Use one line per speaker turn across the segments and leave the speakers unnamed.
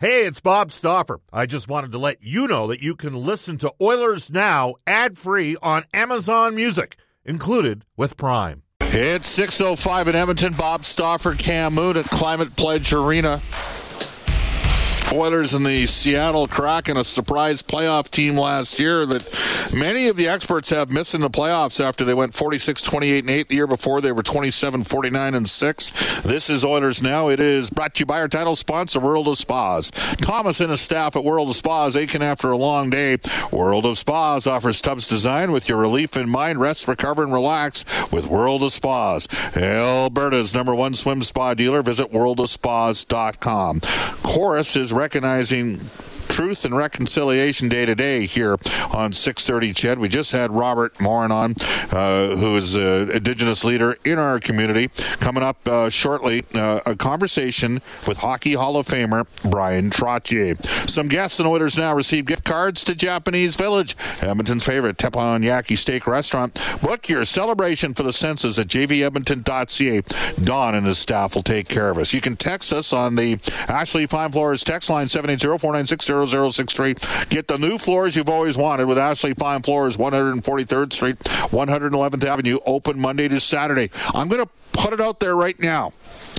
Hey, it's Bob Stauffer. I just wanted to let you know that you can listen to Oilers Now ad free on Amazon Music, included with Prime.
It's 6.05 in Edmonton. Bob Stauffer, Cam Moon at Climate Pledge Arena. Oilers and the Seattle Kraken, a surprise playoff team last year that many of the experts have missed in the playoffs after they went 46 28 and 8 the year before. They were 27 49 and 6. This is Oilers Now. It is brought to you by our title sponsor, World of Spas. Thomas and his staff at World of Spas, aching after a long day. World of Spas offers tubs designed with your relief in mind. Rest, recover, and relax with World of Spas. Alberta's number one swim spa dealer. Visit worldofspas.com. Corus is recognizing Truth and Reconciliation Day today here on 630 CHED. We just had Robert Morin on, uh, who is an Indigenous leader in our community. Coming up uh, shortly, uh, a conversation with Hockey Hall of Famer Bryan Trottier. Some guests and Oilers now receive gift cards to Japanese Village, Edmonton's favorite teppanyaki steak restaurant. Book your celebration for the senses at jvedmonton.ca. Don and his staff will take care of us. You can text us on the Ashley Fine Floors text line 780 496 0063. Get the new floors you've always wanted with Ashley Fine Floors, 143rd Street, 111th Avenue, open Monday to Saturday. I'm going to put it out there right now.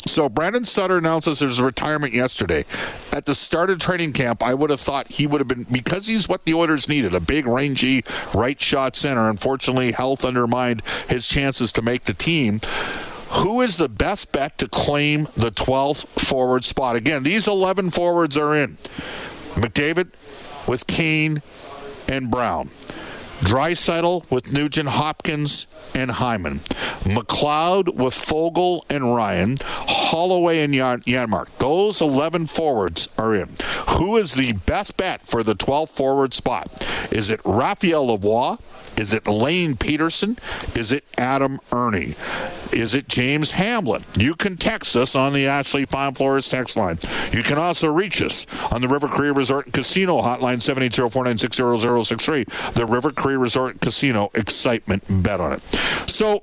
So Brandon Sutter announces his retirement yesterday. At the start of training camp, I would have thought he would have been because he's what the Oilers needed, a big rangy right shot center. Unfortunately, health undermined his chances to make the team. Who is the best bet to claim the 12th forward spot? Again, these 11 forwards are in. McDavid with Kane and Brown. Draisaitl with Nugent Hopkins and Hyman. McLeod with Foegele and Ryan. Holloway and Janmark. Those 11 forwards are in. Who is the best bet for the 12th forward spot? Is it Raphael Lavoie? Is it Lane Pederson? Is it Adam Erne? Is it James Hamblin? You can text us on the Ashley Fine Floors text line. You can also reach us on the River Cree Resort Casino hotline 780-496-0063. The River Cree Resort Casino excitement bet on it. So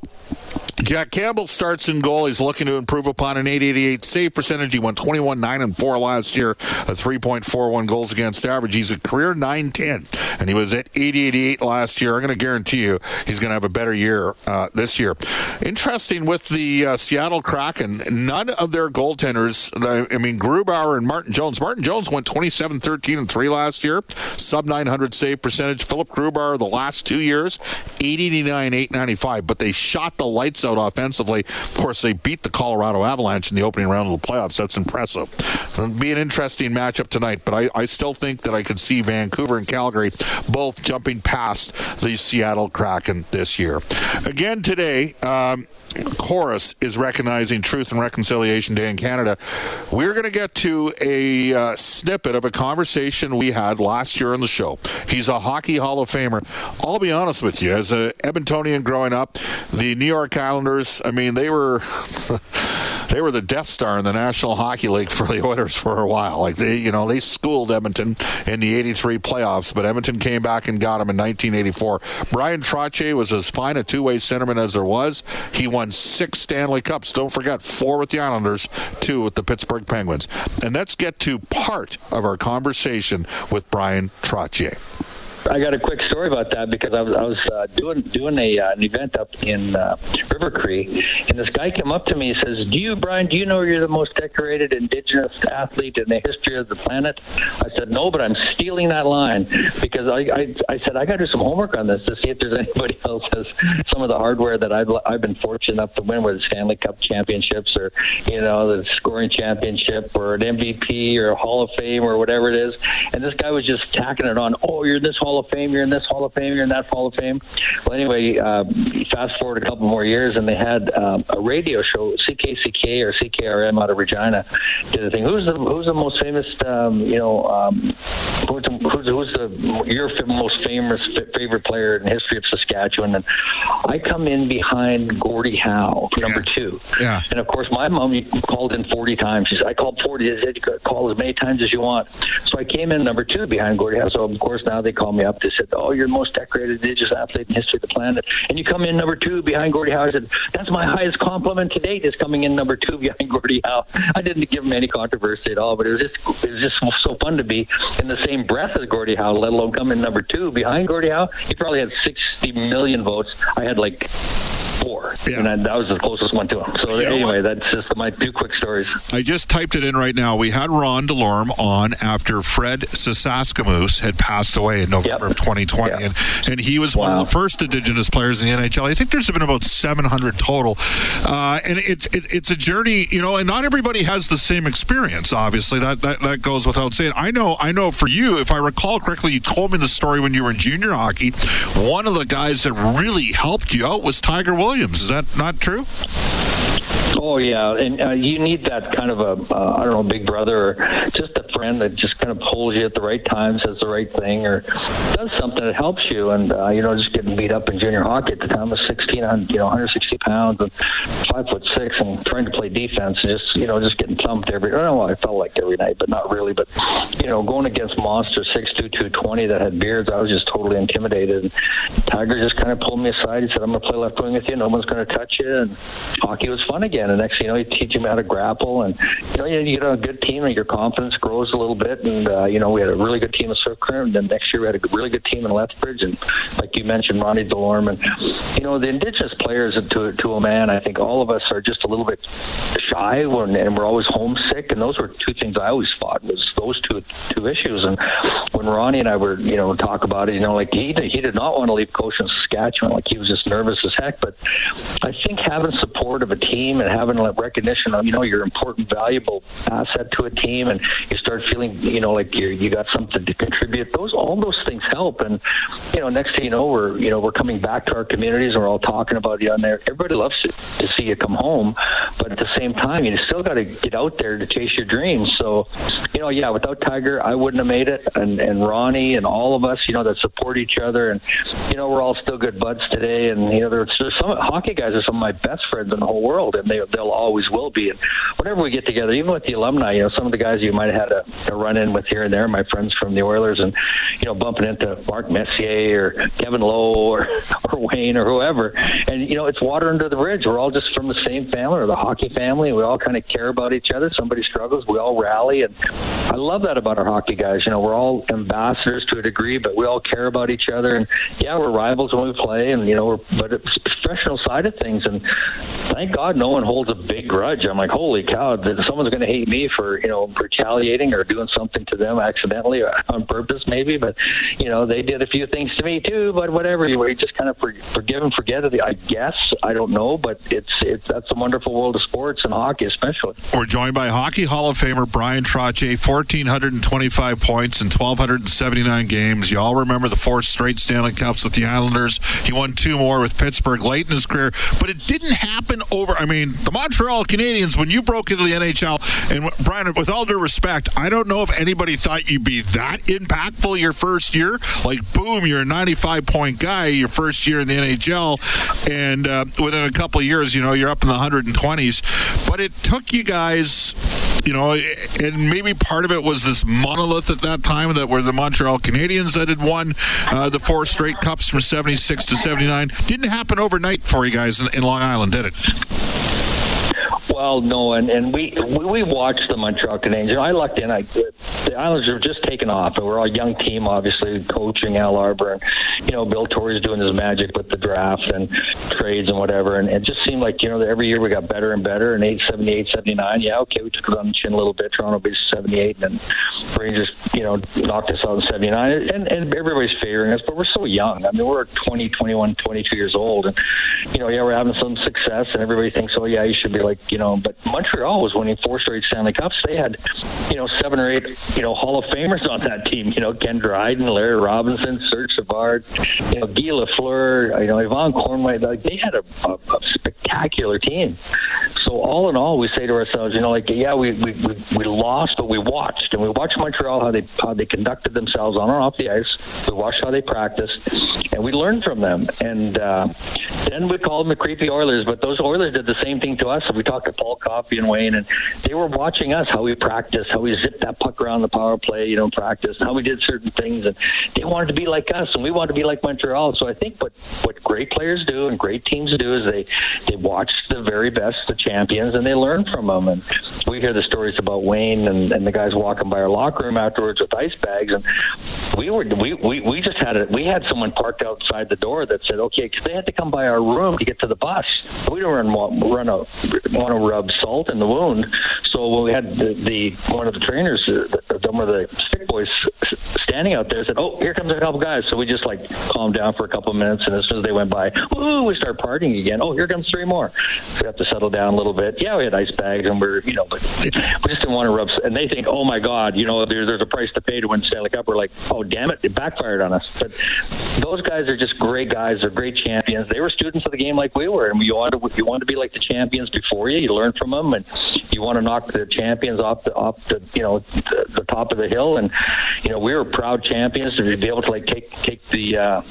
Jack Campbell starts in goal. He's looking to improve upon an 888 save percentage. He went 21 9 and 4 last year, a 3.41 goals against average. He's a career 910, and he was at 888 last year. I'm going to guarantee you he's going to have a better year uh, this year. Interesting with the uh, Seattle Kraken, none of their goaltenders, I mean, Grubauer and Martin Jones. Martin Jones went 27 13 and 3 last year, sub 900 save percentage. Philipp Grubauer, the last two years, 889 895, but they shot the lights out offensively. Of course, they beat the Colorado Avalanche in the opening round of the playoffs. That's impressive. It'll be an interesting matchup tonight, but I, I still think that I could see Vancouver and Calgary both jumping past the Seattle Kraken this year. Again today, um, Corus is recognizing Truth and Reconciliation Day in Canada. We're going to get to a uh, snippet of a conversation we had last year on the show. He's a Hockey Hall of Famer. I'll be honest with you, as a Edmontonian growing up, the New York Islanders, I mean, they were. they were the Death Star in the National Hockey League for the Oilers for a while. Like they, you know, they schooled Edmonton in the '83 playoffs, but Edmonton came back and got them in 1984. Bryan Trottier was as fine a two-way centerman as there was. He won six Stanley Cups. Don't forget, four with the Islanders, two with the Pittsburgh Penguins. And let's get to part of our conversation with Bryan Trottier.
I got a quick story about that because I was I was uh, doing doing a uh, an event up in uh, River Cree, and this guy came up to me and says, "Do you, Bryan? Do you know you're the most decorated Indigenous athlete in the history of the planet?" I said, "No, but I'm stealing that line because I I, I said I got to do some homework on this to see if there's anybody else has some of the hardware that I've I've been fortunate enough to win, with Stanley Cup championships or you know the scoring championship or an MVP or a Hall of Fame or whatever it is." And this guy was just tacking it on. Oh, you're in this Hall of Fame, you're in this Hall of Fame, you're in that Hall of Fame. Well, anyway, uh, fast forward a couple more years, and they had um, a radio show, CKCK or CKRM out of Regina, did a thing. Who's the who's the most famous? Um, you know, um, who's, the, who's, who's the your most famous favorite player in history of Saskatchewan? And I come in behind Gordie Howe, number
Yeah.
two.
Yeah.
And of course, my mom called in 40 times. She said, I called 40. They said, call as many times as you want. So I came in number two behind Gordie Howe. So, of course, now they call me up. They said, "Oh, you're the most decorated Indigenous athlete in the history of the planet," and you come in number two behind Gordie Howe. I said, "That's my highest compliment to date is coming in number two behind Gordie Howe." I didn't give him any controversy at all, but it was just it was just so fun to be in the same breath as Gordie Howe, let alone come in number two behind Gordie Howe. He probably had 60 million votes. I had like four, yeah. and that was the closest one to him. So you anyway, that's just my two quick stories.
I just typed it in right now. We had Ron DeLorme on after Fred Sasakamoose had passed away in November yep. of 2020, yep. and and he was wow. one of the first Indigenous players in the NHL. I think there's been about 700 total, uh, and it's it, it's a journey, you know, and not everybody has the same experience. Obviously, that, that that goes without saying. I know, I know. For you, if I recall correctly, you told me the story when you were in junior hockey. One of the guys that really helped you out was Tiger Williams. Is that not true?
Oh yeah, and uh, you need that kind of a uh, I don't know big brother or just a friend that just kind of pulls you at the right time, says the right thing, or does something that helps you. And uh, you know, just getting beat up in junior hockey at the time I was 16, on you know 160 pounds and five foot six, and trying to play defense, and just you know just getting thumped every. I don't know. I felt like every night, but not really. But you know, going against monsters six two two twenty that had beards, I was just totally intimidated. And Tiger just kind of pulled me aside. He said, "I'm going to play left wing with you. No one's going to touch you." And hockey was fun again. And next, you know, you teach him how to grapple, and you know, you get a good team, and your confidence grows a little bit. And uh, you know, we had a really good team in Swift Current, and then next year we had a really good team in Lethbridge, and like you mentioned, Ronnie Delorme, and you know, the Indigenous players to to a man, I think all of us are just a little bit shy, when, and we're always homesick, and those were two things I always fought was those two two issues. And when Ronnie and I were, you know, talk about it, you know, like he he did not want to leave Cochin, Saskatchewan, like he was just nervous as heck. But I think having support of a team and having recognition of you know your important, valuable asset to a team, and you start feeling you know like you you got something to contribute. Those all those things help, and you know next thing you know we're you know we're coming back to our communities and we're all talking about you on there. Everybody loves to, to see you come home, but at the same time you still got to get out there to chase your dreams. So you know yeah, without Tiger I wouldn't have made it, and and Ronnie and all of us you know that support each other, and you know we're all still good buds today, and you know there's some hockey guys are some of my best friends in the whole world, and they they'll always will be. And whenever we get together, even with the alumni, you know, some of the guys you might have had a, a run in with here and there, my friends from the Oilers, and you know, bumping into Mark Messier or Kevin Lowe or, or Wayne or whoever, and you know, it's water under the bridge. We're all just from the same family or the hockey family. We all kind of care about each other. Somebody struggles, we all rally, and I love that about our hockey guys. You know, we're all ambassadors to a degree, but we all care about each other. And yeah, we're rivals when we play, and you know, we're, but it's professional side of things. And thank God, no one holds a big grudge. I'm like, holy cow, someone's going to hate me for you know retaliating or doing something to them accidentally or on purpose, maybe. But you know, they did a few things to me too. But whatever, you just kind of forgive and forget it. I guess I don't know, but it's it's that's a wonderful world of sports and hockey, especially.
We're joined by Hockey Hall of Famer Bryan Trottier, 1,425 points in 1,279 games. You all remember the four straight Stanley Cups with the Islanders. He won two more with Pittsburgh late in his career, but it didn't happen over. I mean, the Montreal Canadiens, when you broke into the NHL, and Bryan, with all due respect, I don't know if anybody thought you'd be that impactful your first year. Like, boom, you're a 95 point guy your first year in the NHL, and uh, within a couple of years, you know, you're up in the 120s. But it took you guys you know, and maybe part of it was this monolith at that time that were the Montreal Canadiens that had won uh, the four straight cups from 76 to 79. Didn't happen overnight for you guys in, in Long Island, did it?
Well, no, and, and we, we we watched the Montreal Canadiens. You know, I lucked in. I the Islanders are just taken off, and we're a young team, obviously, coaching Al Arbour, and you know, Bill Torrey's doing his magic with the draft and trades and whatever. And it just seemed like you know, every year we got better and better. And eight, seventy eight, seventy nine, yeah, okay, we took it on the chin a little bit. Toronto beat seventy eight, and then Rangers, you know, knocked us out in seventy nine. And and everybody's favoring us, but we're so young. I mean, we're 20, 21, 22 years old, and you know, yeah, we're having some success, and everybody thinks, oh yeah, you should be like, you know, but Montreal was winning four straight Stanley Cups. They had, you know, seven or eight, you know, Hall of Famers on that team. You know, Ken Dryden, Larry Robinson, Serge Savard, you know, Guy Lafleur, you know, Yvon Cournoyer. Like they had a, a, a spectacular team. So all in all, we say to ourselves, you know, like yeah, we, we we we lost, but we watched and we watched Montreal how they how they conducted themselves on and off the ice. We watched how they practiced, and we learned from them. And uh, then we called them the creepy Oilers, but those Oilers did the same thing to us. If we talked to Paul Coffey and Wayne, and they were watching us how we practiced, how we zipped that puck around the power play, you know, practice, how we did certain things, and they wanted to be like us, and we wanted to be like Montreal. So I think what what great players do and great teams do is they they watch the very best, the champions, and they learn from them. And we hear the stories about Wayne and, and the guys walking by our locker room afterwards with ice bags, and we were we, we, we just had it. We had someone parked outside the door that said, okay, because they had to come by our room to get to the bus. We didn't run run a want to rub salt in the wound, so when we had the, the one of the trainers, uh, one of the stick boys standing out there, said, "Oh, here comes a couple guys." So we just like calmed down for a couple of minutes, and as soon as they went by, woo, we start partying again. Oh, here comes three more. We have to settle down a little bit. Yeah, we had ice bags, and we're you know, but we just didn't want to rub. And they think, "Oh my God, you know, there's there's a price to pay to win Stanley Cup." We're like, "Oh damn it, it backfired on us." But those guys are just great guys. They're great champions. They were students of the game like we were, and you want to you want to be like the champions before you. You learn from them, and you want to knock the champions off the off the you know the, the top of the hill. And you know we were proud champions to be able to like take take the uh,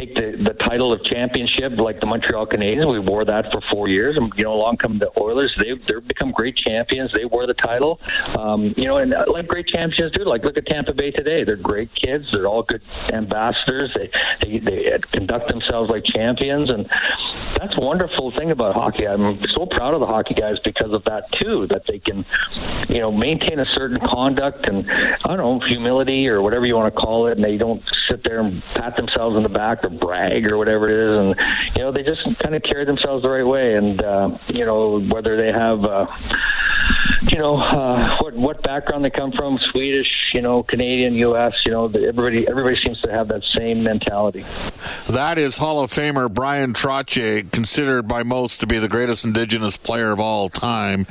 take the, the title of championship like the Montreal Canadiens. We wore that for four years, and you know, along come the Oilers. They've they've become great champions. They wore the title, um, you know, and uh, like great champions do. Like look at Tampa Bay today. They're great kids. They're all good ambassadors. They they, they conduct themselves like champions, and that's a wonderful thing about hockey. I'm so proud of the hockey guys because of that too. That they can, you know, maintain a certain conduct and I don't know humility or whatever you want to call it, and they don't sit there and pat themselves in the back brag or whatever it is, and you know they just kind of carry themselves the right way, and uh, you know whether they have. Uh, you know uh, what what background they come from Swedish you know Canadian U.S. you know everybody everybody seems to have that same mentality.
That is Hall of Famer Bryan Trottier, considered by most to be the greatest Indigenous player of all time.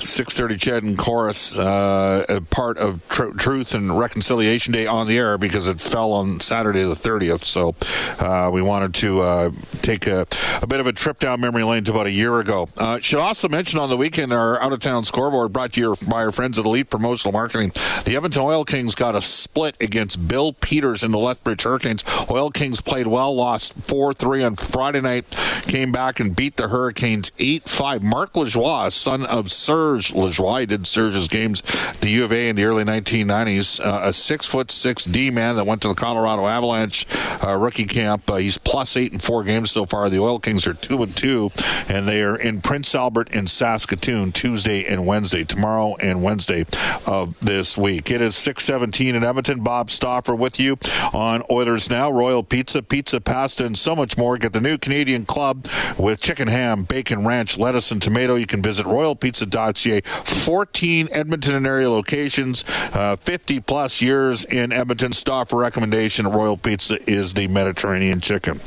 6:30 CHED and Corus uh, part of Tr- Truth and Reconciliation Day on the air because it fell on Saturday the 30th. So uh, we wanted to uh, take a, a, bit of a trip down memory lane to about a year ago. Uh, should also mention on the weekend our out of town scoreboard brought to you by our friends at Elite Promotional Marketing. The Edmonton Oil Kings got a split against Bill Peters in the Lethbridge Hurricanes. Oil Kings played well, lost 4 3 on Friday night, came back and beat the Hurricanes 8 5. Mark Lajoie, son of Serge Lajoie, did Serge's games the U of A in the early 1990s. Uh, a six foot six D man that went to the Colorado Avalanche uh, rookie camp. Uh, he's plus eight in four games so far. The Oil Kings are two and two, and they are in Prince Albert in Saskatoon Tuesday and Wednesday, tomorrow and Wednesday of this week. It is 617 in Edmonton. Bob Stauffer with you on Oilers Now. Royal Pizza, pizza, pasta, and so much more. Get the new Canadian club with chicken, ham, bacon, ranch, lettuce, and tomato. You can visit royalpizza.ca. 14 Edmonton and area locations, uh, 50 plus years in Edmonton. Stauffer recommendation Royal Pizza is the Mediterranean chicken.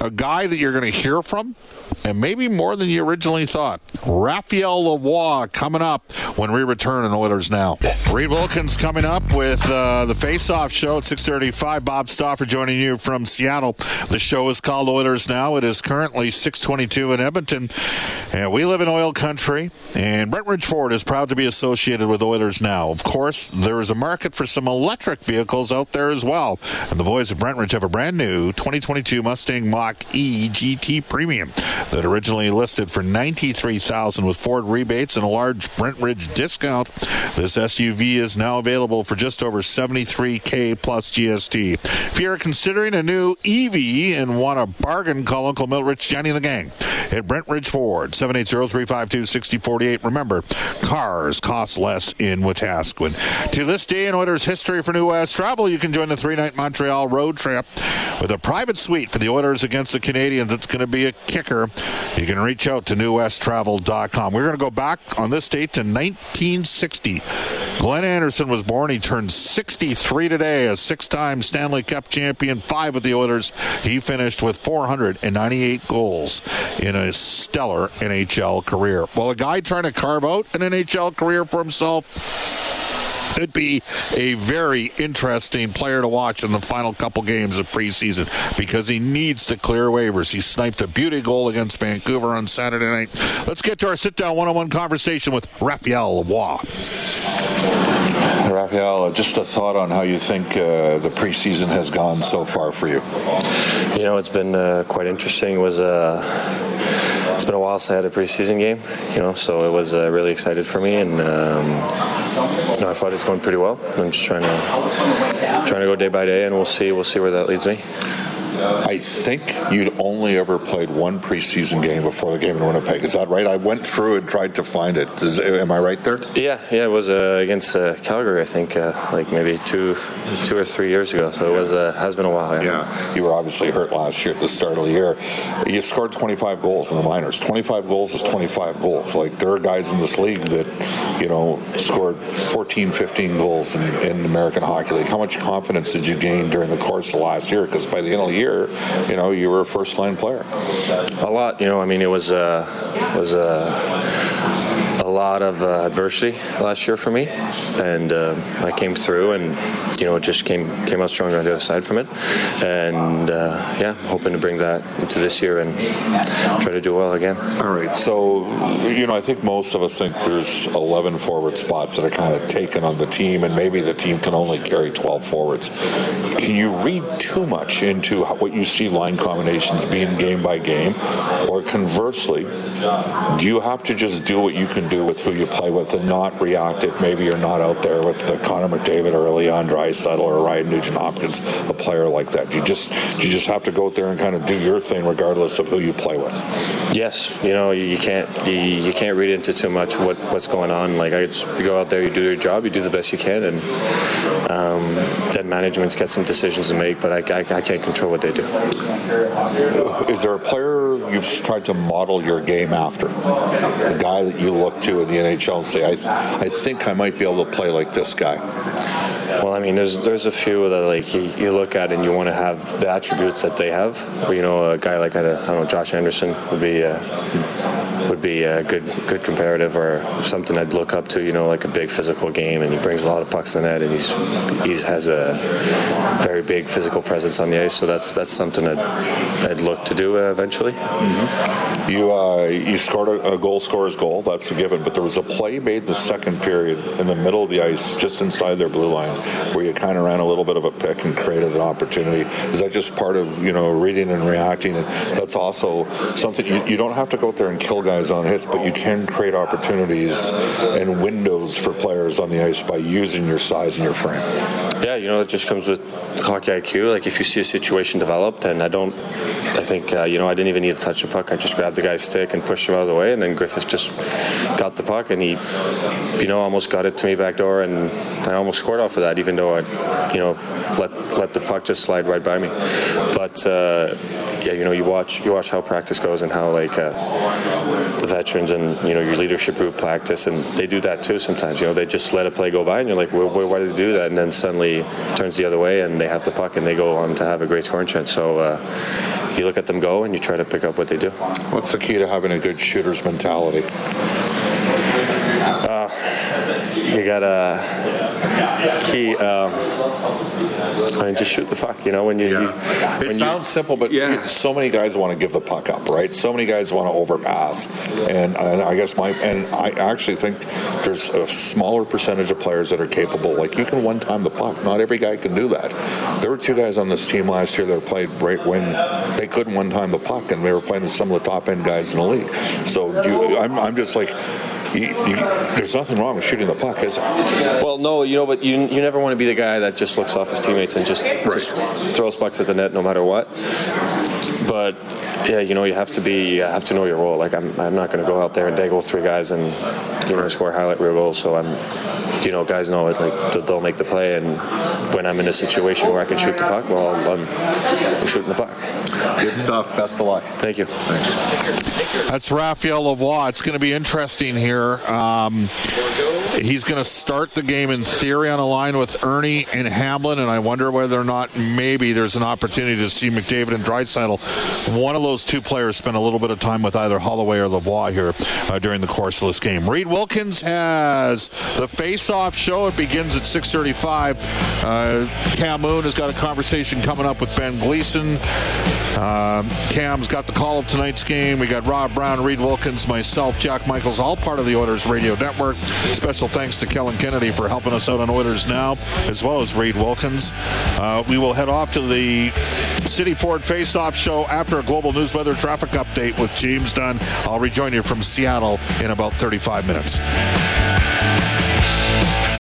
A guy that you're going to hear from and maybe more than you originally thought. Raphael Lavoie coming up when we return in Oilers Now. Reid Wilkins coming up with uh, the Face Off Show at 635. Bob Stauffer joining you from Seattle. The show is called Oilers Now. It is currently 622 in Edmonton. And we live in oil country. And Brentridge Ford is proud to be associated with Oilers Now. Of course, there is a market for some electric vehicles out there as well. And the boys at Brentridge have a brand new 2022 Mustang Mach E GT Premium that originally listed for 93000 with Ford rebates and a large Brentridge discount. This SUV is now available for just over 73k plus GST. If you're considering a new EV and want a bargain, call Uncle Milrich, Johnny and the gang at Brentridge Ford, 780-352-6048. Remember, cars cost less in Wetaskiwin. To this day in Oilers history for New West Travel, you can join the three-night Montreal road trip with a private suite for the Oilers against the Canadiens. It's going to be a kicker. You can reach out to newwesttravel.com. We're going to go back on this date to 1960. Glenn Anderson was born. He turned 63 today, a six-time Stanley Cup champion, five with the Oilers. He finished with 498 goals in a stellar NHL career. Well, a guy trying to carve out an NHL career for himself could be a very interesting player to watch in the final couple games of preseason because he needs to clear waivers. He sniped a beauty goal against Vancouver on Saturday night. Let's get to our sit down one on one conversation with Raphael Lavoie.
Raphael, just a thought on how you think uh, the preseason has gone so far for you.
You know, it's been uh, quite interesting. It was a. Uh it's been a while since I had a preseason game, you know, so it was uh, really excited for me, and um, you know, I thought it's going pretty well. I'm just trying to trying to go day by day, and we'll see we'll see where that leads me.
I think you'd only ever played one preseason game before the game in Winnipeg. Is that right? I went through and tried to find it. Is, am I right there?
Yeah, yeah. It was uh, against uh, Calgary, I think, uh, like maybe two, two or three years ago. So it was uh, has been a while. Yeah.
yeah. You were obviously hurt last year at the start of the year. You scored 25 goals in the minors. 25 goals is 25 goals. Like there are guys in this league that, you know, scored 14, 15 goals in, in the American Hockey League. How much confidence did you gain during the course of last year? Because by the end of the year you know, you were a first line player.
A lot, you know. I mean, it was uh, was uh, a lot of uh, adversity last year for me, and uh, I came through, and you know, just came came out stronger on the other side from it, and uh, yeah, hoping to bring that into this year and try to do well again.
All right, so you know, I think most of us think there's 11 forward spots that are kind of taken on the team, and maybe the team can only carry 12 forwards. Can you read too much into what you see line combinations being game by game, or conversely, do you have to just do what you can do with who you play with and not reactive. maybe you're not out there with the Connor McDavid or Leon Draisaitl or Ryan Nugent Hopkins, a player like that. You just you just have to go out there and kind of do your thing regardless of who you play with.
Yes, you know you can't you, you can't read into too much what, what's going on. Like I just, you go out there, you do your job, you do the best you can, and um, then management's got some decisions to make, but I, I, I can't control what they do.
Is there a player you've tried to model your game after? A guy that you look to in the NHL and say, I, I think I might be able to play like this guy?
Well, I mean, there's there's a few that like you, you look at and you want to have the attributes that they have. You know, a guy like I don't know Josh Anderson would be. Uh, would be a good good comparative or something I'd look up to. You know, like a big physical game, and he brings a lot of pucks in net, and he's he's has a very big physical presence on the ice. So that's that's something that I'd look to do eventually.
Mm-hmm. You uh, you scored a, a, goal scorer's goal. That's a given. But there was a play made in the second period in the middle of the ice, just inside their blue line, where you kind of ran a little bit of a pick and created an opportunity. Is that just part of you know reading and reacting? And that's also something you, you don't have to go out there and kill guys guys on hits, but you can create opportunities and windows for players on the ice by using your size and your frame.
Yeah, you know, it just comes with hockey IQ. Like if you see a situation developed, and I don't, I think uh, you know, I didn't even need to touch the puck. I just grabbed the guy's stick and pushed him out of the way, and then Griffith just got the puck, and he, you know, almost got it to me back door, and I almost scored off of that, even though I, you know, let let the puck just slide right by me. But uh, yeah, you know, you watch you watch how practice goes and how like uh, the veterans and you know your leadership group practice, and they do that too sometimes. You know, they just let a play go by, and you're like, well, why did they do that? And then suddenly turns the other way, and they have the puck, and they go on to have a great scoring chance. So. Uh, you look at them go and you try to pick up what they do.
What's the key to having a good shooter's mentality?
Uh, you gotta key. Um, I mean, just shoot the puck. You know, when you. Yeah.
You, when it sounds you, simple, but yeah. so many guys want to give the puck up, right? So many guys want to overpass, and, and I guess my and I actually think there's a smaller percentage of players that are capable. Like you can one time the puck. Not every guy can do that. There were two guys on this team last year that played right when they couldn't one time the puck, and they were playing with some of the top end guys in the league. So you, I'm, I'm just like you, you, there's nothing wrong with shooting the puck, is there?
Well, no, you know, but you, you never want to be the guy that just looks off his teammates and just, right. just throws pucks at the net no matter what. But yeah, you know, you have to be, you have to know your role. Like I'm, I'm not going to go out there and dangle three guys and you know score highlight reel goals. So I'm, you know, guys know it. Like they'll make the play, and when I'm in a situation where I can shoot the puck, well, I'm, I'm shooting the puck.
Good stuff. Best of luck.
Thank you.
Thanks.
That's Raphael Lavoie. It's going to be interesting here. Um, he's going to start the game in theory on a line with Erne and Hamblin, and I wonder whether or not maybe there's an opportunity to see McDavid and Draisaitl. One of those two players spend a little bit of time with either Holloway or Lavoie here uh, during the course of this game. Reid Wilkins has the face-off show. It begins at 6:35. Uh, Cam Moon has got a conversation coming up with Ben Gleason. Uh, Cam's got the call of tonight's game. We got Rob Brown, Reid Wilkins, myself, Jack Michaels, all part of the Oilers Radio Network. Special thanks to Kellen Kennedy for helping us out on Oilers Now, as well as Reid Wilkins. Uh, we will head off to the City Ford Face-Off show after a global news weather traffic update with James Dunn. I'll rejoin you from Seattle in about 35 minutes confidence.